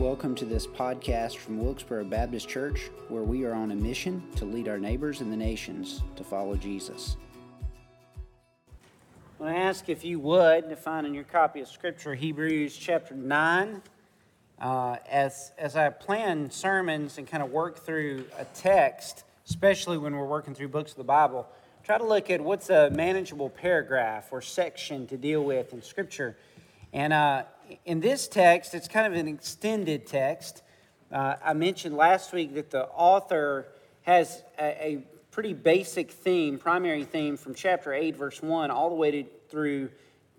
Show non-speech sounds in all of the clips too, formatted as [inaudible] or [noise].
Welcome to this podcast from Wilkesboro Baptist Church, where we are on a mission to lead our neighbors and the nations to follow Jesus. I want to ask if you would to find in your copy of Scripture Hebrews chapter 9. Uh, as, as I plan sermons and kind of work through a text, especially when we're working through books of the Bible, try to look at what's a manageable paragraph or section to deal with in Scripture. And uh, in this text, it's kind of an extended text. Uh, I mentioned last week that the author has a, a, pretty basic theme, primary theme from chapter 8, verse 1, all the way to, through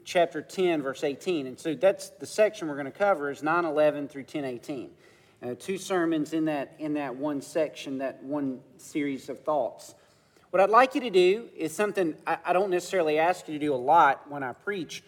chapter 10, verse 18. And so that's the section we're going to cover is 9 11 through 10 18. Uh, two sermons in that, in that one section, that one series of thoughts. What I'd like you to do is something I, I don't necessarily ask you to do a lot when I preach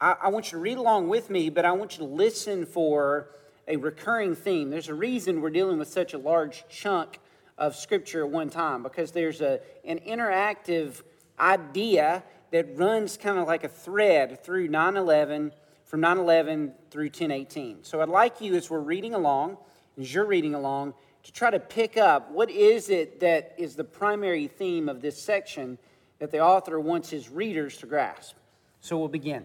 I, I want you to read along with me, but I want you to listen for a recurring theme. There's a reason we're dealing with such a large chunk of Scripture at one time because there's a, an interactive idea that runs kind of like a thread through 9 11, from 9 11 through 1018. So I'd like you, as we're reading along, as you're reading along, to try to pick up what is it that is the primary theme of this section that the author wants his readers to grasp. So we'll begin.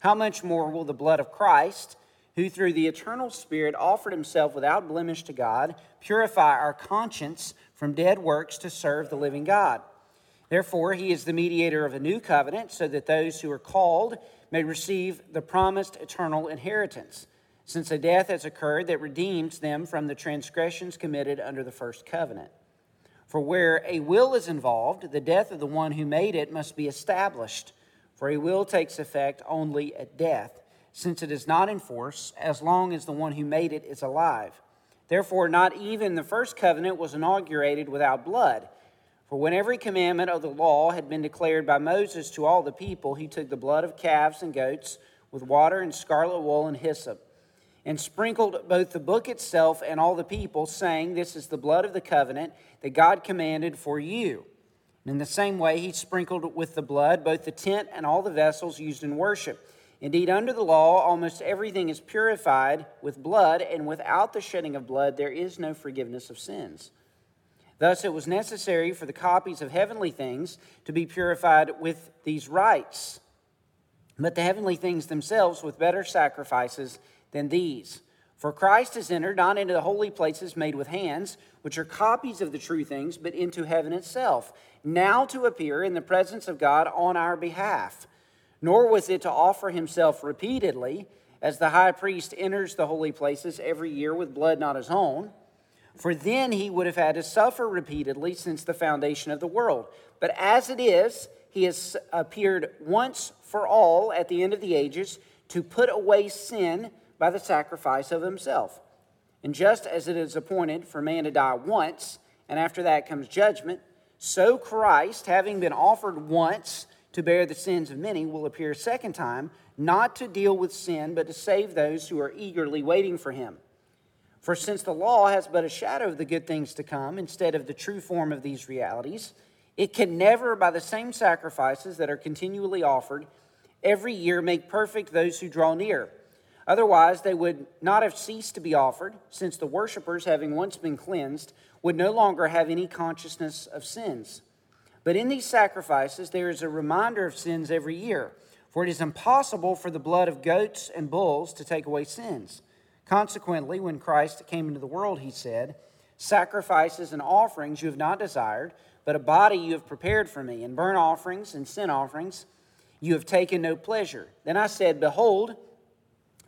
how much more will the blood of Christ, who through the eternal Spirit offered himself without blemish to God, purify our conscience from dead works to serve the living God? Therefore, he is the mediator of a new covenant, so that those who are called may receive the promised eternal inheritance, since a death has occurred that redeems them from the transgressions committed under the first covenant. For where a will is involved, the death of the one who made it must be established. For a will takes effect only at death, since it is not in force as long as the one who made it is alive. Therefore, not even the first covenant was inaugurated without blood. For when every commandment of the law had been declared by Moses to all the people, he took the blood of calves and goats with water and scarlet wool and hyssop, and sprinkled both the book itself and all the people, saying, This is the blood of the covenant that God commanded for you. And in the same way, he sprinkled with the blood both the tent and all the vessels used in worship. Indeed, under the law, almost everything is purified with blood, and without the shedding of blood, there is no forgiveness of sins. Thus, it was necessary for the copies of heavenly things to be purified with these rites, but the heavenly things themselves with better sacrifices than these. For Christ has entered not into the holy places made with hands, which are copies of the true things, but into heaven itself, now to appear in the presence of God on our behalf. Nor was it to offer himself repeatedly, as the high priest enters the holy places every year with blood not his own. For then he would have had to suffer repeatedly since the foundation of the world. But as it is, he has appeared once for all at the end of the ages to put away sin by the sacrifice of himself. And just as it is appointed for man to die once, and after that comes judgment, so Christ, having been offered once to bear the sins of many, will appear a second time, not to deal with sin, but to save those who are eagerly waiting for him. For since the law has but a shadow of the good things to come instead of the true form of these realities, it can never, by the same sacrifices that are continually offered, every year make perfect those who draw near. Otherwise, they would not have ceased to be offered, since the worshippers, having once been cleansed, would no longer have any consciousness of sins. But in these sacrifices, there is a reminder of sins every year, for it is impossible for the blood of goats and bulls to take away sins. Consequently, when Christ came into the world, he said, Sacrifices and offerings you have not desired, but a body you have prepared for me, and burnt offerings and sin offerings you have taken no pleasure. Then I said, Behold,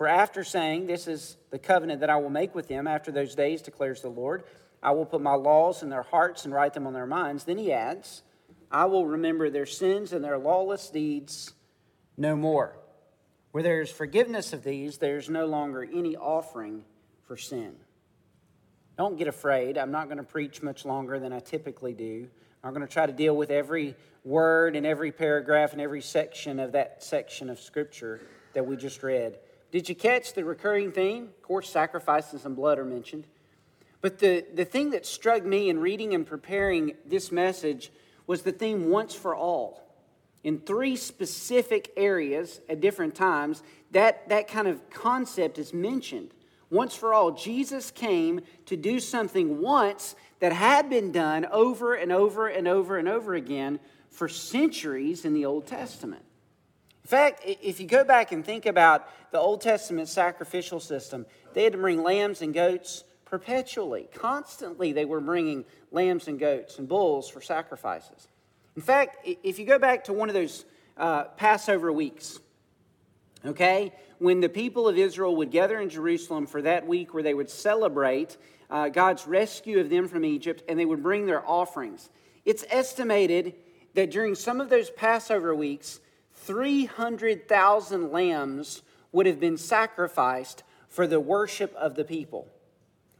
For after saying, This is the covenant that I will make with them after those days, declares the Lord, I will put my laws in their hearts and write them on their minds. Then he adds, I will remember their sins and their lawless deeds no more. Where there is forgiveness of these, there is no longer any offering for sin. Don't get afraid. I'm not going to preach much longer than I typically do. I'm going to try to deal with every word and every paragraph and every section of that section of Scripture that we just read. Did you catch the recurring theme? Of course, sacrifices and blood are mentioned. But the, the thing that struck me in reading and preparing this message was the theme once for all in three specific areas at different times, that, that kind of concept is mentioned. Once for all, Jesus came to do something once that had been done over and over and over and over again for centuries in the Old Testament. In fact, if you go back and think about the Old Testament sacrificial system, they had to bring lambs and goats perpetually, constantly, they were bringing lambs and goats and bulls for sacrifices. In fact, if you go back to one of those uh, Passover weeks, okay, when the people of Israel would gather in Jerusalem for that week where they would celebrate uh, God's rescue of them from Egypt and they would bring their offerings, it's estimated that during some of those Passover weeks, 300,000 lambs would have been sacrificed for the worship of the people.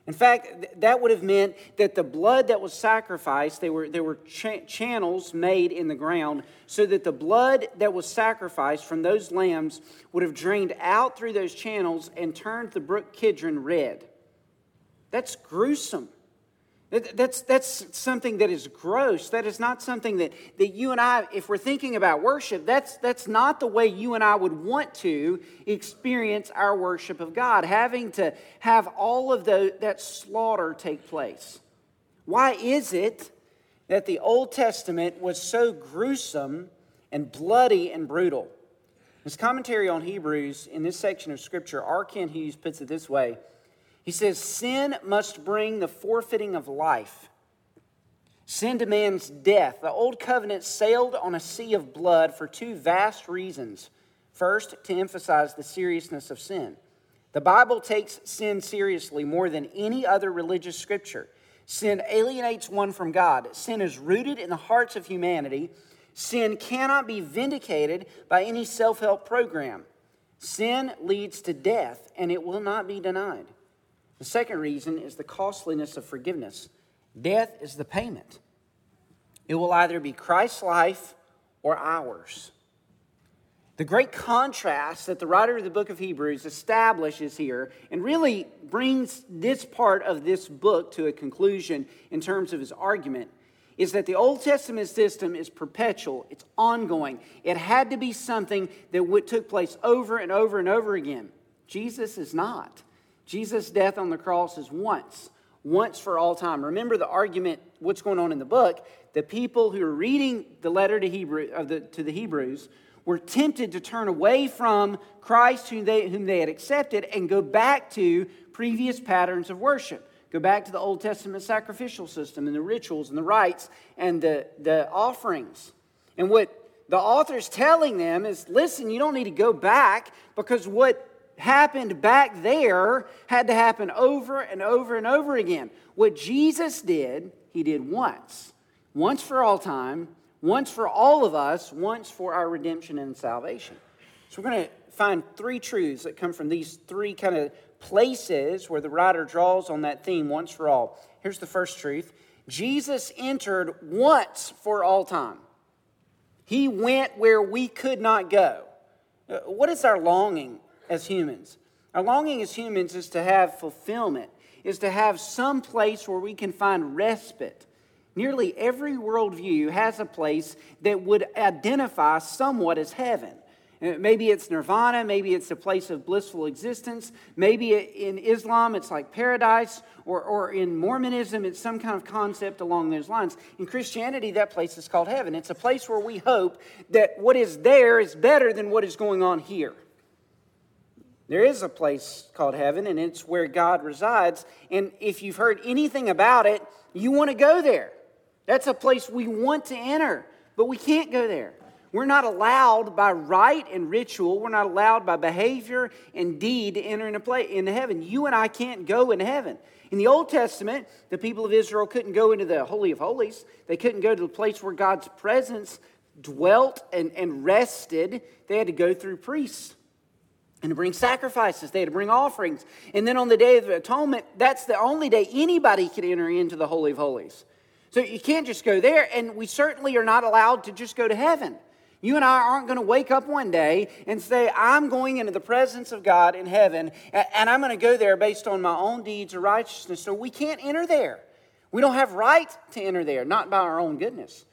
In fact, that would have meant that the blood that was sacrificed, there were, there were ch- channels made in the ground so that the blood that was sacrificed from those lambs would have drained out through those channels and turned the brook Kidron red. That's gruesome. That's, that's something that is gross. That is not something that, that you and I, if we're thinking about worship, that's, that's not the way you and I would want to experience our worship of God, having to have all of the, that slaughter take place. Why is it that the Old Testament was so gruesome and bloody and brutal? His commentary on Hebrews in this section of Scripture, R. Kent Hughes puts it this way he says, Sin must bring the forfeiting of life. Sin demands death. The old covenant sailed on a sea of blood for two vast reasons. First, to emphasize the seriousness of sin. The Bible takes sin seriously more than any other religious scripture. Sin alienates one from God. Sin is rooted in the hearts of humanity. Sin cannot be vindicated by any self help program. Sin leads to death, and it will not be denied. The second reason is the costliness of forgiveness. Death is the payment. It will either be Christ's life or ours. The great contrast that the writer of the book of Hebrews establishes here and really brings this part of this book to a conclusion in terms of his argument is that the Old Testament system is perpetual, it's ongoing. It had to be something that took place over and over and over again. Jesus is not. Jesus' death on the cross is once, once for all time. Remember the argument, what's going on in the book. The people who are reading the letter to, Hebrew, the, to the Hebrews were tempted to turn away from Christ, whom they, whom they had accepted, and go back to previous patterns of worship. Go back to the Old Testament sacrificial system and the rituals and the rites and the, the offerings. And what the author's telling them is listen, you don't need to go back because what happened back there had to happen over and over and over again. What Jesus did, he did once, once for all time, once for all of us, once for our redemption and salvation. So we're going to find three truths that come from these three kind of places where the writer draws on that theme once for all. Here's the first truth Jesus entered once for all time. He went where we could not go. Uh, what is our longing as humans. Our longing as humans is to have fulfillment, is to have some place where we can find respite. Nearly every worldview has a place that would identify somewhat as heaven. Uh, maybe it's nirvana, maybe it's a place of blissful existence, maybe in Islam it's like paradise, or, or in Mormonism it's some kind of concept along those lines. In Christianity, that place is called heaven. It's a place where we hope that what is there is better than what is going on here. There is a place called heaven, and it's where God resides. And if you've heard anything about it, you want to go there. That's a place we want to enter, but we can't go there. We're not allowed by rite and ritual, we're not allowed by behavior and deed to enter into, play, into heaven. You and I can't go into heaven. In the Old Testament, the people of Israel couldn't go into the Holy of Holies. They couldn't go to the place where God's presence dwelt and, and rested. They had to go through priests and to bring sacrifices. They had to bring offerings. And then on the Day of Atonement, that's the only day anybody could enter into the Holy of Holies. So you can't just go there, and we certainly are not allowed to just go to heaven. You and I aren't going to wake up one day and say, I'm going into the presence of God in heaven, and I'm going to go there based on my own deeds of righteousness. So we can't enter there. We don't have right to enter there, not by our own goodness.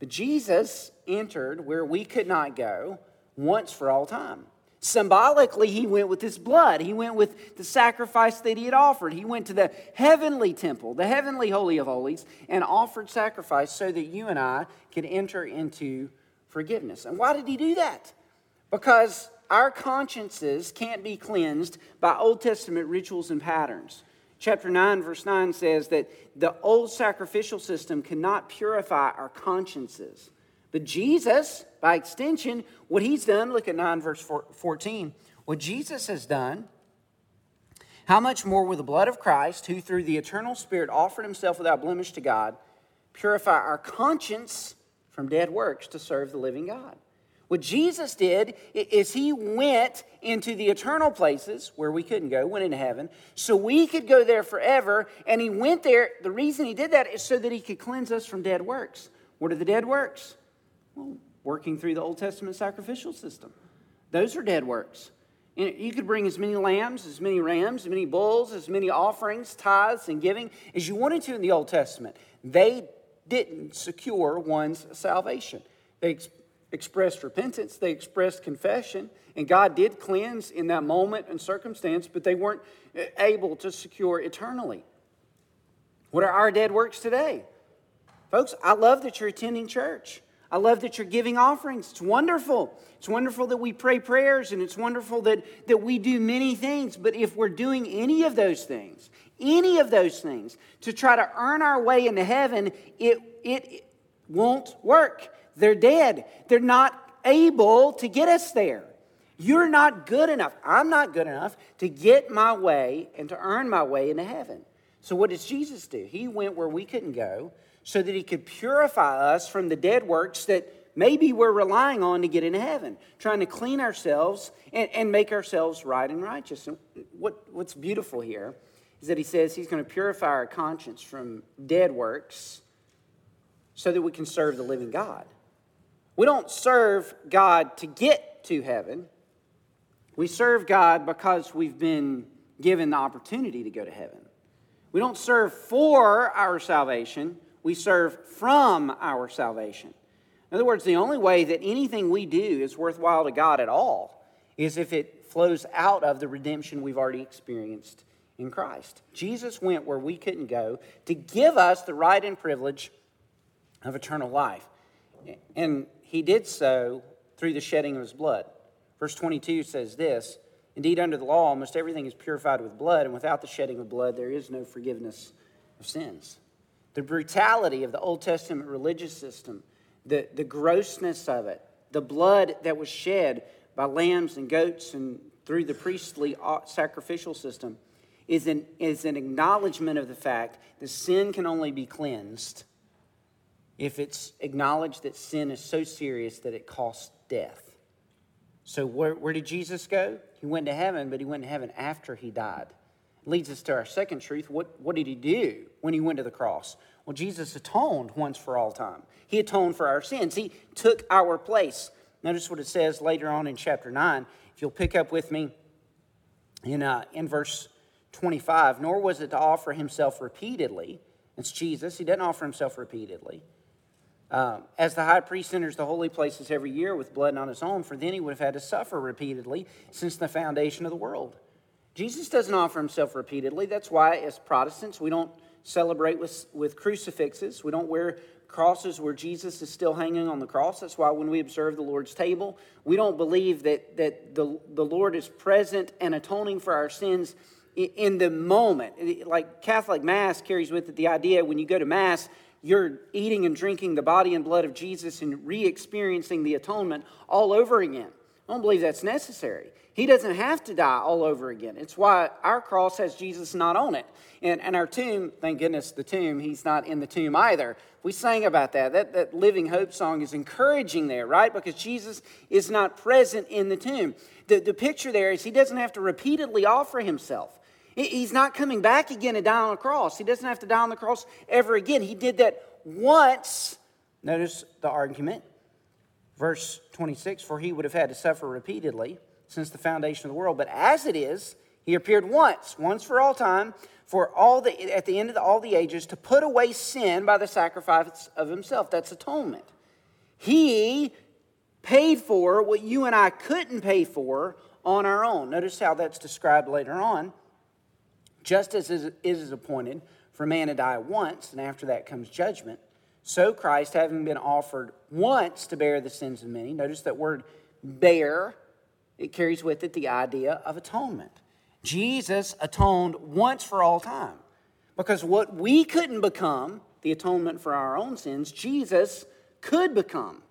But Jesus entered where we could not go once for all time. Symbolically, he went with his blood. He went with the sacrifice that he had offered. He went to the heavenly temple, the heavenly Holy of Holies, and offered sacrifice so that you and I could enter into forgiveness. And why did he do that? Because our consciences can't be cleansed by Old Testament rituals and patterns. Chapter 9, verse 9 says that the old sacrificial system cannot purify our consciences. But Jesus, by extension, what he's done, look at 9, verse 14, what Jesus has done, how much more will the blood of Christ, who through the eternal Spirit offered himself without blemish to God, purify our conscience from dead works to serve the living God. What Jesus did is he went into the eternal places where we couldn't go, went into heaven, so we could go there forever. And he went there. The reason he did that is so that he could cleanse us from dead works. What are the dead works? Well, working through the Old Testament sacrificial system. Those are dead works. You could bring as many lambs, as many rams, as many bulls, as many offerings, tithes, and giving as you wanted to in the Old Testament. They didn't secure one's salvation. They ex- expressed repentance, they expressed confession, and God did cleanse in that moment and circumstance, but they weren't uh, able to secure eternally. What are our dead works today? Folks, I love that you're attending church. I love that you're giving offerings. It's wonderful. It's wonderful that we pray prayers and it's wonderful that, that we do many things. But if we're doing any of those things, any of those things to try to earn our way into heaven, it, it won't work. They're dead. They're not able to get us there. You're not good enough. I'm not good enough to get my way and to earn my way into heaven. So, what does Jesus do? He went where we couldn't go so that he could purify us from the dead works that maybe we're relying on to get into heaven, trying to clean ourselves and, and make ourselves right and righteous. And what, what's beautiful here is that he says he's going to purify our conscience from dead works so that we can serve the living God. We don't serve God to get to heaven. We serve God because we've been given the opportunity to go to heaven. We don't serve for our salvation, we serve from our salvation. In other words, the only way that anything we do is worthwhile to God at all is if it flows out of the redemption we've already experienced in Christ. Jesus went where we couldn't go to give us the right and privilege of eternal life. And he did so through the shedding of his blood. Verse 22 says this Indeed, under the law, almost everything is purified with blood, and without the shedding of blood, there is no forgiveness of sins. The brutality of the Old Testament religious system, the, the grossness of it, the blood that was shed by lambs and goats and through the priestly uh, sacrificial system is an, is an acknowledgement of the fact that sin can only be cleansed if it's acknowledged that sin is so serious that it costs death. So, where, where did Jesus go? He went to heaven, but he went to heaven after he died. Leads us to our second truth. What, what did he do when he went to the cross? Well, Jesus atoned once for all time. He atoned for our sins, he took our place. Notice what it says later on in chapter 9. If you'll pick up with me in, uh, in verse 25, nor was it to offer himself repeatedly It's Jesus. He doesn't offer himself repeatedly. Um, as the high priest enters the holy places every year with blood on his own, for then he would have had to suffer repeatedly since the foundation of the world. Jesus doesn't offer himself repeatedly. That's why, as Protestants, we don't celebrate with, with crucifixes. We don't wear crosses where Jesus is still hanging on the cross. That's why when we observe the Lord's table, we don't believe that, that the, the Lord is present and atoning for our sins in the moment. Like Catholic Mass carries with it the idea when you go to Mass, you're eating and drinking the body and blood of Jesus and re experiencing the atonement all over again. I don't believe that's necessary. He doesn't have to die all over again. It's why our cross has Jesus not on it. And, and our tomb, thank goodness, the tomb, he's not in the tomb either. We sang about that. that. That Living Hope song is encouraging there, right? Because Jesus is not present in the tomb. The, the picture there is he doesn't have to repeatedly offer himself. He's not coming back again to die on the cross. He doesn't have to die on the cross ever again. He did that once. Notice the argument. Verse 26 For he would have had to suffer repeatedly since the foundation of the world. But as it is, he appeared once, once for all time, for all the at the end of the, all the ages, to put away sin by the sacrifice of himself. That's atonement. He paid for what you and I couldn't pay for on our own. Notice how that's described later on just as it is appointed for man to die once, and after that comes judgment, so Christ, having been offered once to bear the sins of many, notice that word bear, it carries with it the idea of atonement. Jesus atoned once for all time. Because what we couldn't become, the atonement for our own sins, Jesus could become.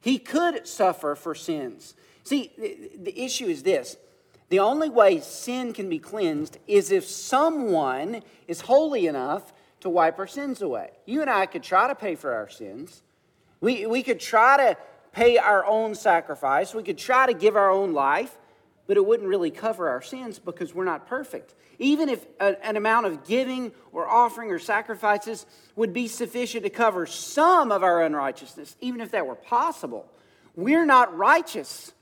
He could suffer for sins. See, the issue is this the only way sin can be cleansed is if someone is holy enough to wipe our sins away. You and I could try to pay for our sins. We, we could try to pay our own sacrifice. We could try to give our own life, but it wouldn't really cover our sins because we're not perfect. Even if an amount of giving or offering or sacrifices would be sufficient to cover some of our unrighteousness, even if that were possible, we're not righteous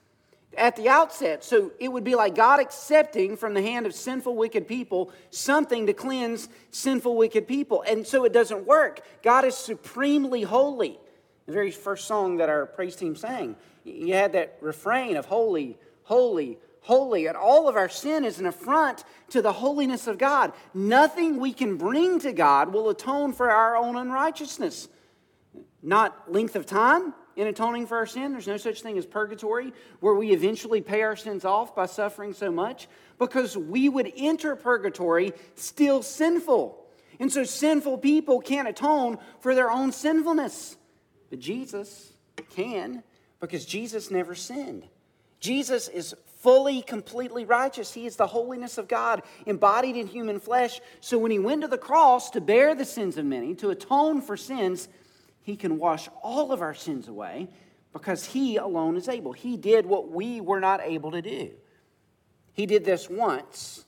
at the outset. So it would be like God accepting from the hand of sinful, wicked people something to cleanse sinful, wicked people. And so it doesn't work. God is supremely holy. The very first song that our praise team sang, you had that refrain of holy, holy, holy. And all of our sin is an affront to the holiness of God. Nothing we can bring to God will atone for our own unrighteousness. Not length of time, in atoning for our sin. There's no such thing as purgatory, where we eventually pay our sins off by suffering so much, because we would enter purgatory still sinful. And so sinful people can't atone for their own sinfulness. But Jesus can, because Jesus never sinned. Jesus is fully, completely righteous. He is the holiness of God embodied in human flesh. So when he went to the cross to bear the sins of many, to atone for sins, he can wash all of our sins away because He alone is able. He did what we were not able to do. He did this once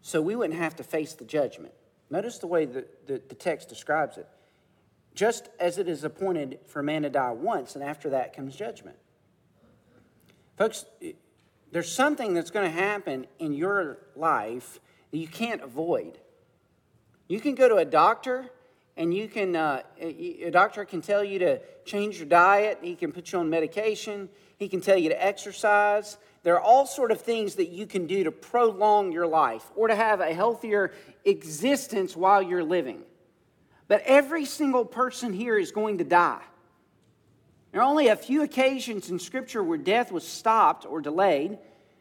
so we wouldn't have to face the judgment. Notice the way the, the, the text describes it. Just as it is appointed for man to die once, and after that comes judgment. Folks, there's something that's going to happen in your life that you can't avoid. You can go to a doctor and you can uh, a doctor can tell you to change your diet he can put you on medication he can tell you to exercise there are all sort of things that you can do to prolong your life or to have a healthier existence while you're living but every single person here is going to die there are only a few occasions in scripture where death was stopped or delayed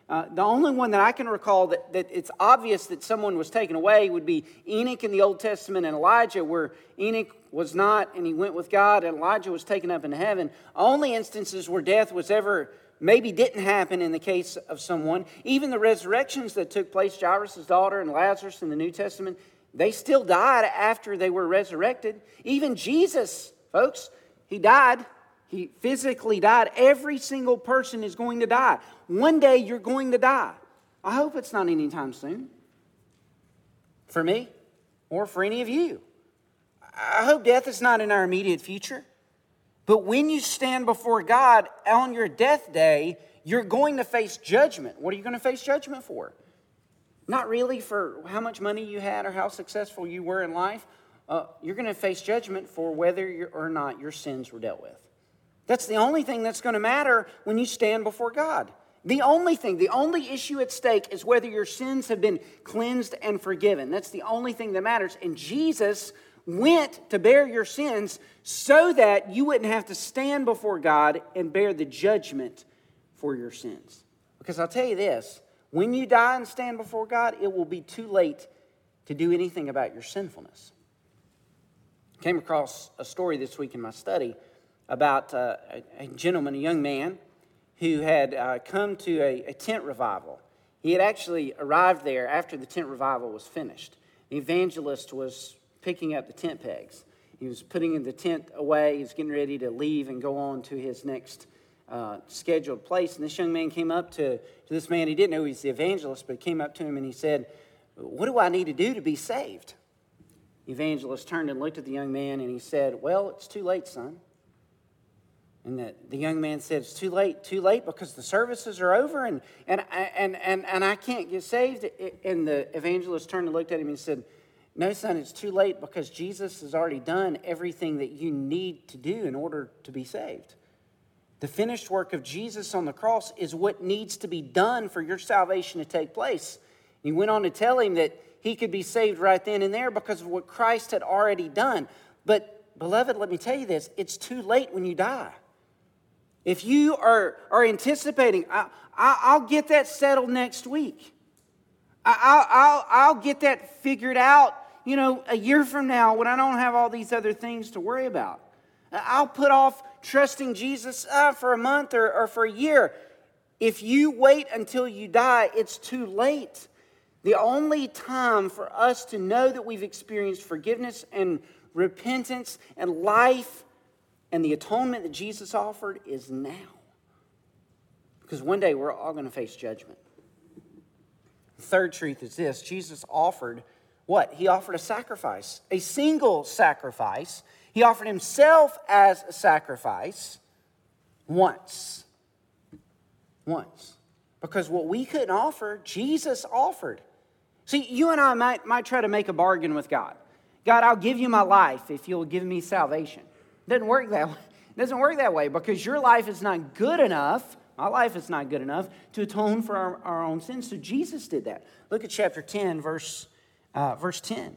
uh, the only one that I can recall that, that it's obvious that someone was taken away would be Enoch in the Old Testament and Elijah, where Enoch was not and he went with God, and Elijah was taken up into heaven. Only instances where death was ever maybe didn't happen in the case of someone. Even the resurrections that took place, Jairus' daughter and Lazarus in the New Testament, they still died after they were resurrected. Even Jesus, folks, he died he physically died. Every single person is going to die. One day you're going to die. I hope it's not anytime soon. For me or for any of you. I hope death is not in our immediate future. But when you stand before God on your death day, you're going to face judgment. What are you going to face judgment for? Not really for how much money you had or how successful you were in life. Uh, you're going to face judgment for whether or not your sins were dealt with. That's the only thing that's going to matter when you stand before God. The only thing, the only issue at stake is whether your sins have been cleansed and forgiven. That's the only thing that matters. And Jesus went to bear your sins so that you wouldn't have to stand before God and bear the judgment for your sins. Because I'll tell you this when you die and stand before God, it will be too late to do anything about your sinfulness. I came across a story this week in my study about uh, a, a, gentleman, a young man, who had uh, come to a, a tent revival. He had actually arrived there after the tent revival was finished. The evangelist was picking up the tent pegs. He was putting the tent away. He was getting ready to leave and go on to his next uh, scheduled place. And this young man came up to, to this man. He didn't know he was the evangelist, but he came up to him and he said, What do I need to do to be saved? The evangelist turned and looked at the young man and he said, Well, it's too late, son. And the, the young man said, It's too late, too late because the services are over and, and, and, and, and I can't get saved. And the evangelist turned and looked at him and said, No, son, it's too late because Jesus has already done everything that you need to do in order to be saved. The finished work of Jesus on the cross is what needs to be done for your salvation to take place. He went on to tell him that he could be saved right then and there because of what Christ had already done. But, beloved, let me tell you this it's too late when you die. If you are, are anticipating, I, will get that settled next week. I, I'll, I'll get that figured out, you know, a year from now when I don't have all these other things to worry about. I'll put off trusting Jesus uh, for a month or, or for a year. If you wait until you die, it's too late. The only time for us to know that we've experienced forgiveness and repentance and life and the atonement that Jesus offered is now. Because one day we're all going to face judgment. The third truth is this Jesus offered what? He offered a sacrifice, a single sacrifice. He offered himself as a sacrifice once. Once. Because what we couldn't offer, Jesus offered. See, you and I might, might try to make a bargain with God. God, I'll give you my life if you'll give me salvation. Doesn't work that way. [laughs] Doesn't work that way because your life is not good enough. My life is not good enough to atone for our, our own sins. So Jesus did that. Look at chapter 10, verse, uh, verse 10.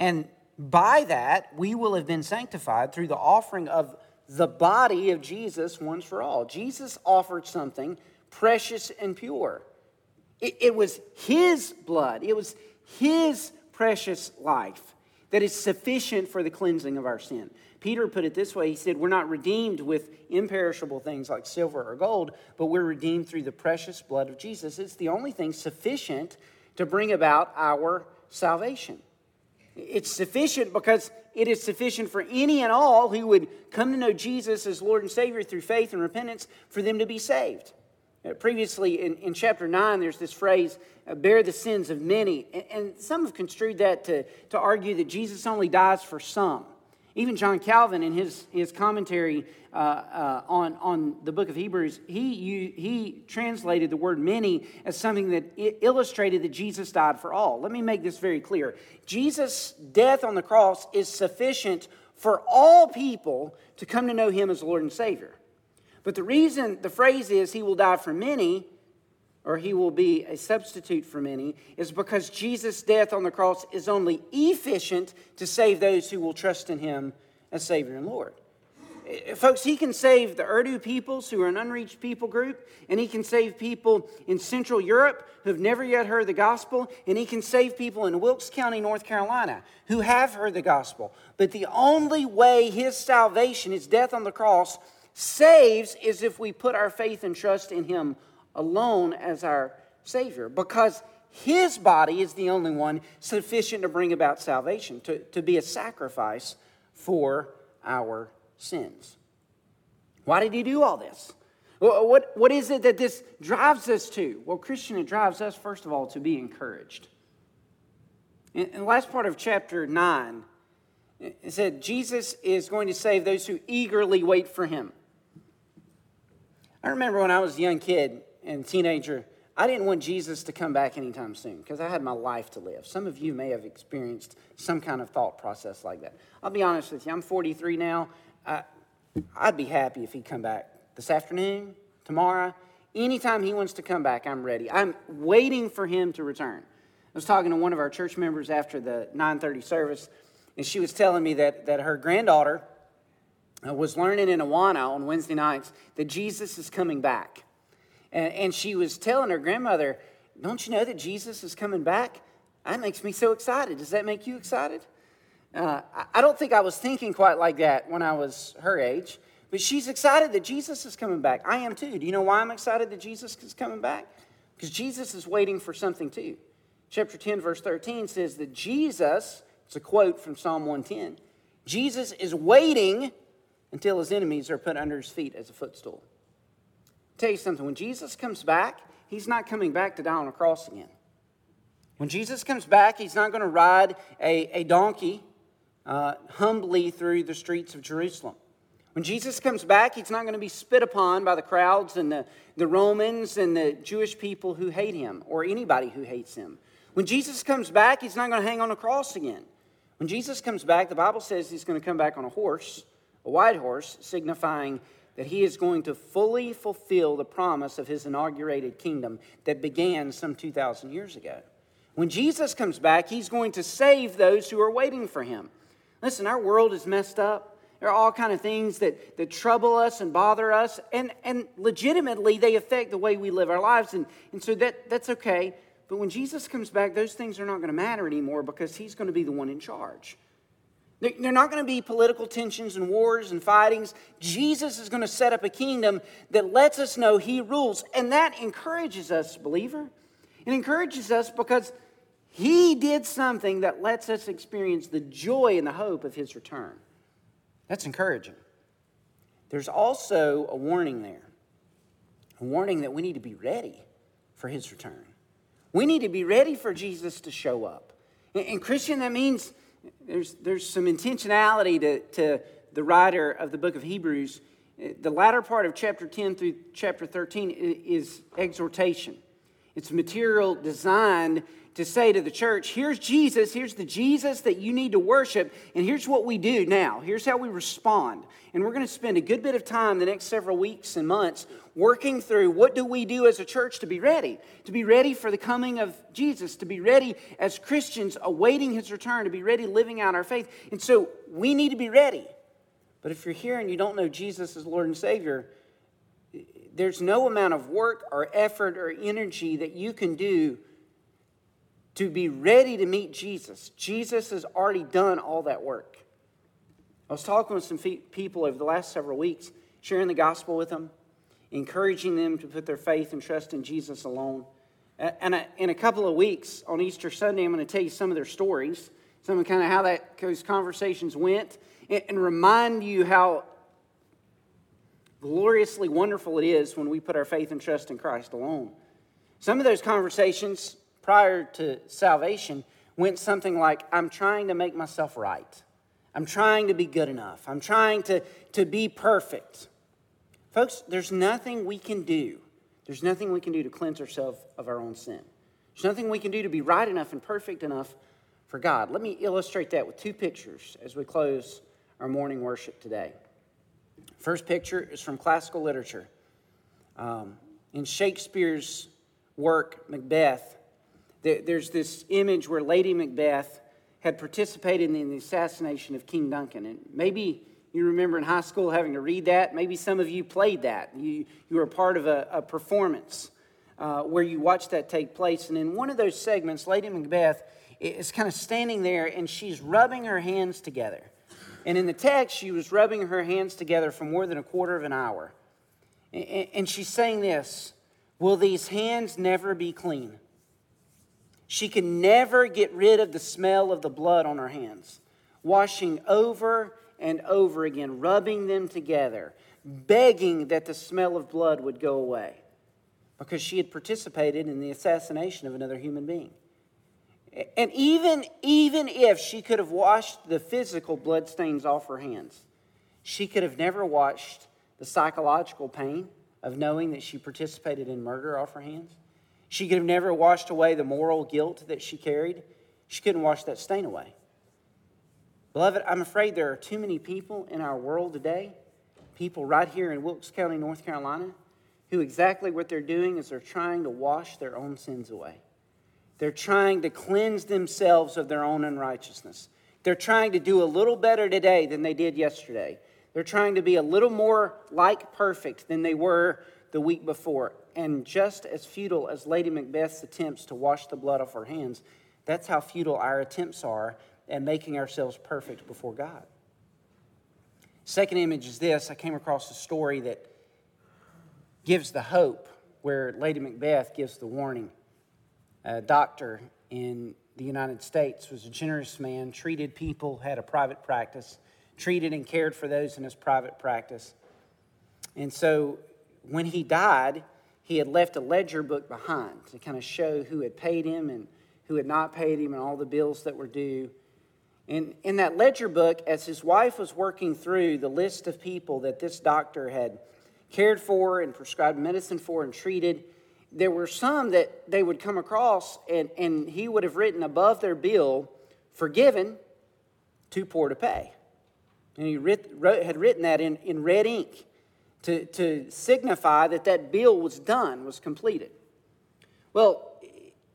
And by that, we will have been sanctified through the offering of the body of Jesus once for all. Jesus offered something precious and pure. It, it was his blood, it was his precious life that is sufficient for the cleansing of our sin. Peter put it this way he said, We're not redeemed with imperishable things like silver or gold, but we're redeemed through the precious blood of Jesus. It's the only thing sufficient to bring about our salvation. It's sufficient because it is sufficient for any and all who would come to know Jesus as Lord and Savior through faith and repentance for them to be saved. Uh, previously in, in chapter 9, there's this phrase, uh, bear the sins of many. And, and some have construed that to, to argue that Jesus only dies for some. Even John Calvin, in his, his commentary uh, uh, on, on the book of Hebrews, he, he translated the word many as something that illustrated that Jesus died for all. Let me make this very clear Jesus' death on the cross is sufficient for all people to come to know him as Lord and Savior. But the reason the phrase is he will die for many or he will be a substitute for many, is because Jesus' death on the cross is only efficient to save those who will trust in him as Savior and Lord. Eh, folks, he can save the Urdu peoples who are an unreached people group, and he can save people in Central Europe who have never yet heard the gospel, and he can save people in Wilkes County, North Carolina who have heard the gospel. But the only way his salvation, his death on the cross, saves is if we put our faith and trust in him alone as our Savior because His body is the only one sufficient to bring about salvation, to, to be a sacrifice for our sins. Why did He do all this? What, what is it that this drives us to? Well, Christian, it drives us, first of all, to be encouraged. In, in the last part of chapter 9, it said, Jesus is going to save those who eagerly wait for him. I remember when I was a young kid, and teenager, I didn't want Jesus to come back anytime soon because I had my life to live. Some of you may have experienced some kind of thought process like that. I'll be honest with you, I'm 43 now. I, I'd be happy if he'd come back this afternoon, tomorrow. Anytime he wants to come back, I'm ready. I'm waiting for him to return. I was talking to one of our church members after the 9:30 service, and she was telling me that, that her granddaughter uh, was learning in Awana on Wednesday nights that Jesus is coming back. And, and she was telling her grandmother, Don't you know that Jesus is coming back? That makes me so excited. Does that make you excited? Uh, I don't think I was thinking quite like that when I was her age, but she's excited that Jesus is coming back. I am too. Do you know why I'm excited that Jesus is coming back? Because Jesus is waiting for something too. Chapter 10, verse 13 says that Jesus, it's a quote from Psalm 110, Jesus is waiting until his enemies are put under his feet as a footstool. Tell you something, when Jesus comes back, he's not coming back to die on a cross again. When Jesus comes back, he's not going to ride a, a donkey uh, humbly through the streets of Jerusalem. When Jesus comes back, he's not going to be spit upon by the crowds and the, the Romans and the Jewish people who hate him or anybody who hates him. When Jesus comes back, he's not going to hang on a cross again. When Jesus comes back, the Bible says he's going to come back on a horse, a white horse, signifying that he is going to fully fulfill the promise of his inaugurated kingdom that began some 2,000 years ago. When Jesus comes back, he's going to save those who are waiting for him. Listen, our world is messed up. There are all kind of things that, that trouble us and bother us, and, and legitimately they affect the way we live our lives, and, and so that, that's okay. But when Jesus comes back, those things are not going to matter anymore because he's going to be the one in charge. They're not going to be political tensions and wars and fightings. Jesus is going to set up a kingdom that lets us know he rules. And that encourages us, believer. It encourages us because he did something that lets us experience the joy and the hope of his return. That's encouraging. There's also a warning there a warning that we need to be ready for his return. We need to be ready for Jesus to show up. And, Christian, that means there's, there's some intentionality to, to the writer of the book of Hebrews. The latter part of chapter 10 through chapter 13 is exhortation. It's material designed to say to the church, here's Jesus, here's the Jesus that you need to worship, and here's what we do now. Here's how we respond. And we're going to spend a good bit of time the next several weeks and months working through what do we do as a church to be ready? To be ready for the coming of Jesus, to be ready as Christians awaiting his return, to be ready living out our faith. And so we need to be ready. But if you're here and you don't know Jesus as Lord and Savior, there's no amount of work or effort or energy that you can do to be ready to meet Jesus. Jesus has already done all that work. I was talking with some people over the last several weeks, sharing the gospel with them, encouraging them to put their faith and trust in Jesus alone. And in a couple of weeks, on Easter Sunday, I'm going to tell you some of their stories, some of kind of how that, those conversations went, and remind you how gloriously wonderful it is when we put our faith and trust in Christ alone. Some of those conversations prior to salvation went something like I'm trying to make myself right. I'm trying to be good enough. I'm trying to, to be perfect. Folks, there's nothing we can do. There's nothing we can do to cleanse ourselves of our own sin. There's nothing we can do to be right enough and perfect enough for God. Let me illustrate that with two pictures as we close our morning worship today. First picture is from classical literature. Um, in Shakespeare's work, Macbeth, there's this image where Lady Macbeth had participated in the assassination of King Duncan. And maybe you remember in high school having to read that. Maybe some of you played that. You, you were part of a, a performance uh, where you watched that take place. And in one of those segments, Lady Macbeth is kind of standing there and she's rubbing her hands together. And in the text, she was rubbing her hands together for more than a quarter of an hour. And she's saying this Will these hands never be clean? She can never get rid of the smell of the blood on her hands, washing over and over again, rubbing them together, begging that the smell of blood would go away because she had participated in the assassination of another human being. And even, even if she could have washed the physical bloodstains off her hands, she could have never washed the psychological pain of knowing that she participated in murder off her hands. She could have never washed away the moral guilt that she carried. She couldn't wash that stain away. Beloved, I'm afraid there are too many people in our world today, people right here in Wilkes County, North Carolina, who exactly what they're doing is they're trying to wash their own sins away. They're trying to cleanse themselves of their own unrighteousness. They're trying to do a little better today than they did yesterday. They're trying to be a little more like perfect than they were the week before. And just as futile as Lady Macbeth's attempts to wash the blood off her hands, that's how futile our attempts are at making ourselves perfect before God. Second image is this I came across a story that gives the hope where Lady Macbeth gives the warning. A doctor in the United States was a generous man, treated people, had a private practice, treated and cared for those in his private practice. And so when he died, he had left a ledger book behind to kind of show who had paid him and who had not paid him and all the bills that were due. And in that ledger book, as his wife was working through the list of people that this doctor had cared for and prescribed medicine for and treated, there were some that they would come across and, and he would have written above their bill, forgiven, too poor to pay. And he writ, wrote, had written that in, in red ink to, to signify that that bill was done, was completed. Well,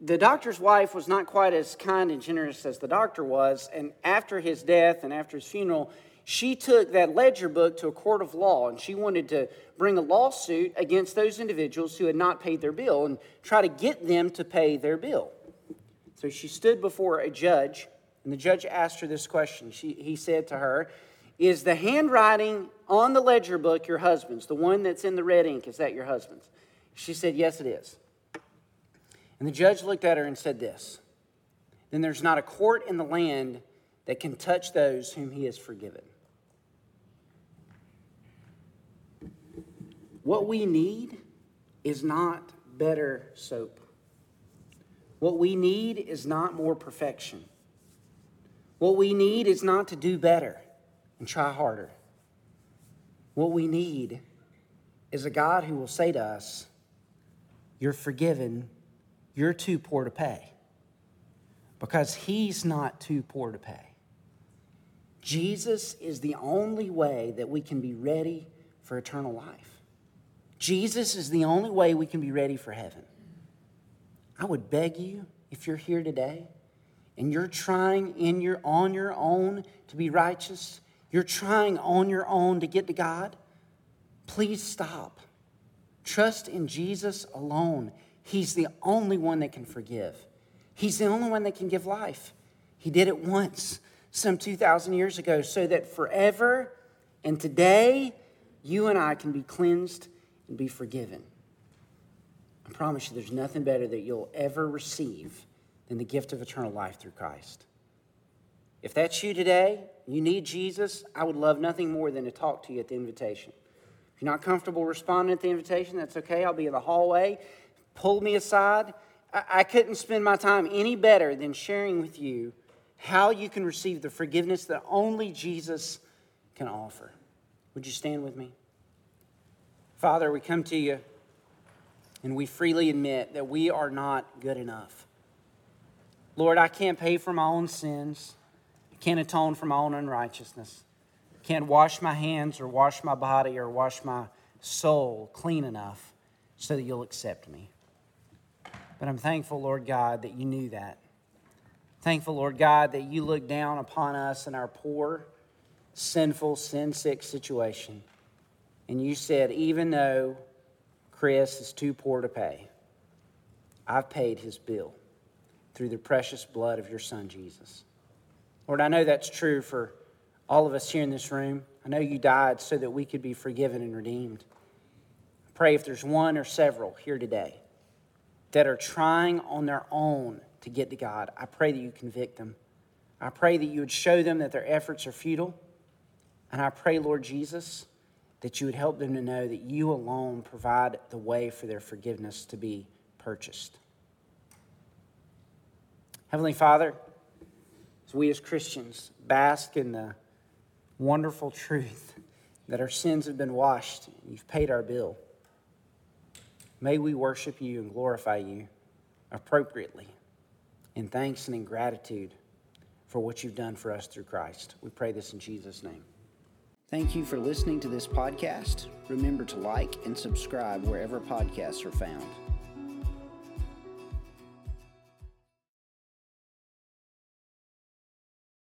the doctor's wife was not quite as kind and generous as the doctor was, and after his death and after his funeral, she took that ledger book to a court of law and she wanted to bring a lawsuit against those individuals who had not paid their bill and try to get them to pay their bill. So she stood before a judge, and the judge asked her this question. She, he said to her, Is the handwriting on the ledger book your husband's? The one that's in the red ink, is that your husband's? She said, Yes, it is. And the judge looked at her and said this Then there's not a court in the land that can touch those whom he has forgiven. What we need is not better soap. What we need is not more perfection. What we need is not to do better and try harder. What we need is a God who will say to us, You're forgiven you're too poor to pay. Because he's not too poor to pay. Jesus is the only way that we can be ready for eternal life. Jesus is the only way we can be ready for heaven. I would beg you, if you're here today and you're trying in your, on your own to be righteous, you're trying on your own to get to God, please stop. Trust in Jesus alone. He's the only one that can forgive. He's the only one that can give life. He did it once, some 2,000 years ago, so that forever and today, you and I can be cleansed and be forgiven. I promise you, there's nothing better that you'll ever receive than the gift of eternal life through Christ. If that's you today, you need Jesus, I would love nothing more than to talk to you at the invitation. If you're not comfortable responding at the invitation, that's okay. I'll be in the hallway Pull me aside. I, couldn't spend my time any better than sharing with you how you can receive the forgiveness that only Jesus can offer. Would you stand with me? Father, we come to you and we freely admit that we are not good enough. Lord, I can't pay for my own sins. I can't atone for my own unrighteousness. I can't wash my hands or wash my body or wash my soul clean enough so that you'll accept me. But I'm thankful, Lord God, that you knew that. Thankful, Lord God, that you looked down upon us in our poor, sinful, sin sick situation. And you said, even though Chris is too poor to pay, I've paid his bill through the precious blood of your son, Jesus. Lord, I know that's true for all of us here in this room. I know you died so that we could be forgiven and redeemed. I pray if there's one or several here today that are trying on their own to get to God, I pray that you convict them. I pray that you would show them that their efforts are futile. And I pray, Lord Jesus, that you would help them to know that you alone provide the way for their forgiveness to be purchased. Heavenly Father, as we as Christians bask in the wonderful truth [laughs] that our sins have been washed, you've paid our bill. May we worship you and glorify you appropriately in thanks and in gratitude for what you've done for us through Christ. We pray this in Jesus' name. Thank you for listening to this podcast. Remember to like and subscribe wherever podcasts are found.